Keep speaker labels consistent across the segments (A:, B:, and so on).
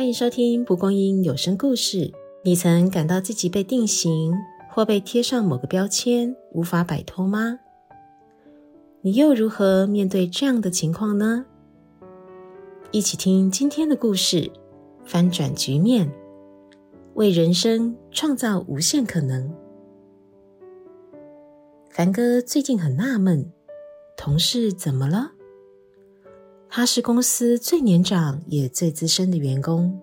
A: 欢迎收听蒲公英有声故事。你曾感到自己被定型或被贴上某个标签，无法摆脱吗？你又如何面对这样的情况呢？一起听今天的故事，翻转局面，为人生创造无限可能。凡哥最近很纳闷，同事怎么了？他是公司最年长也最资深的员工，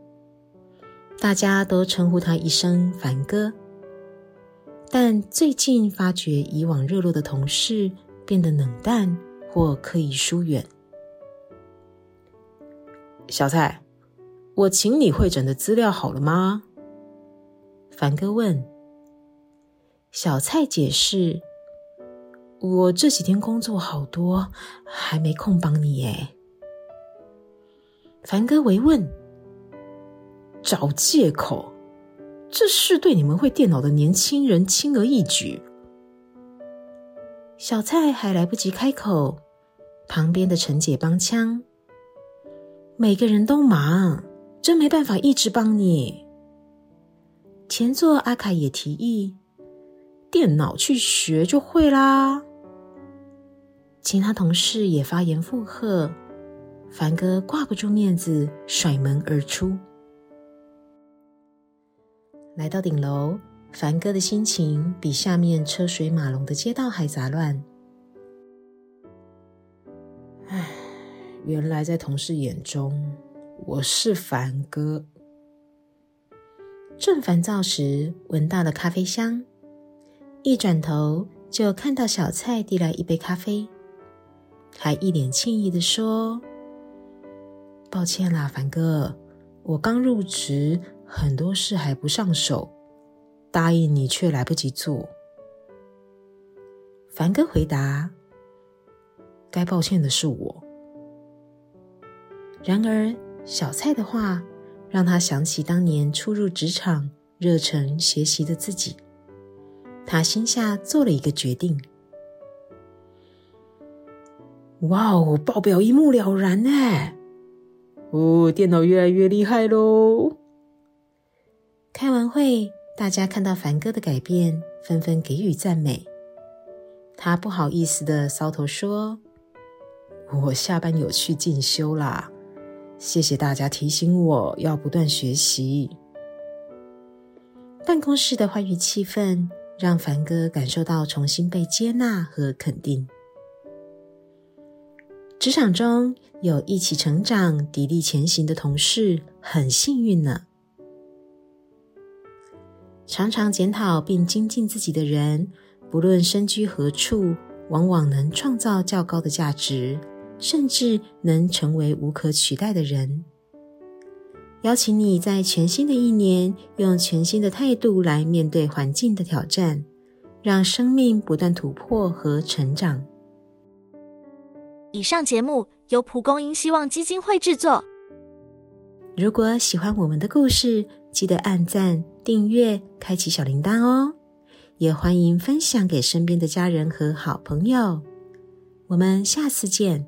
A: 大家都称呼他一声“凡哥”。但最近发觉，以往热络的同事变得冷淡或刻意疏远。
B: 小蔡，我请你会诊的资料好了吗？
A: 凡哥问。
B: 小蔡解释：“我这几天工作好多，还没空帮你耶。”
A: 凡哥回问：“
B: 找借口？这事对你们会电脑的年轻人轻而易举。”
A: 小蔡还来不及开口，旁边的陈姐帮腔：“每个人都忙，真没办法一直帮你。”前座阿凯也提议：“
B: 电脑去学就会啦。”
A: 其他同事也发言附和。凡哥挂不住面子，甩门而出。来到顶楼，凡哥的心情比下面车水马龙的街道还杂乱。
B: 唉，原来在同事眼中，我是凡哥。
A: 正烦躁时，闻到了咖啡香，一转头就看到小蔡递来一杯咖啡，还一脸歉意的说。抱歉啦，凡哥，我刚入职，很多事还不上手，答应你却来不及做。凡哥回答：“该抱歉的是我。”然而，小蔡的话让他想起当年初入职场、热忱学习的自己，他心下做了一个决定：“
B: 哇哦，报表一目了然呢！”哦，电脑越来越厉害喽！
A: 开完会，大家看到凡哥的改变，纷纷给予赞美。他不好意思的搔头说：“
B: 我下班有去进修啦，谢谢大家提醒我要不断学习。”
A: 办公室的欢愉气氛让凡哥感受到重新被接纳和肯定。职场中有一起成长、砥砺前行的同事，很幸运呢。常常检讨并精进自己的人，不论身居何处，往往能创造较高的价值，甚至能成为无可取代的人。邀请你在全新的一年，用全新的态度来面对环境的挑战，让生命不断突破和成长。
C: 以上节目由蒲公英希望基金会制作。
A: 如果喜欢我们的故事，记得按赞、订阅、开启小铃铛哦！也欢迎分享给身边的家人和好朋友。我们下次见。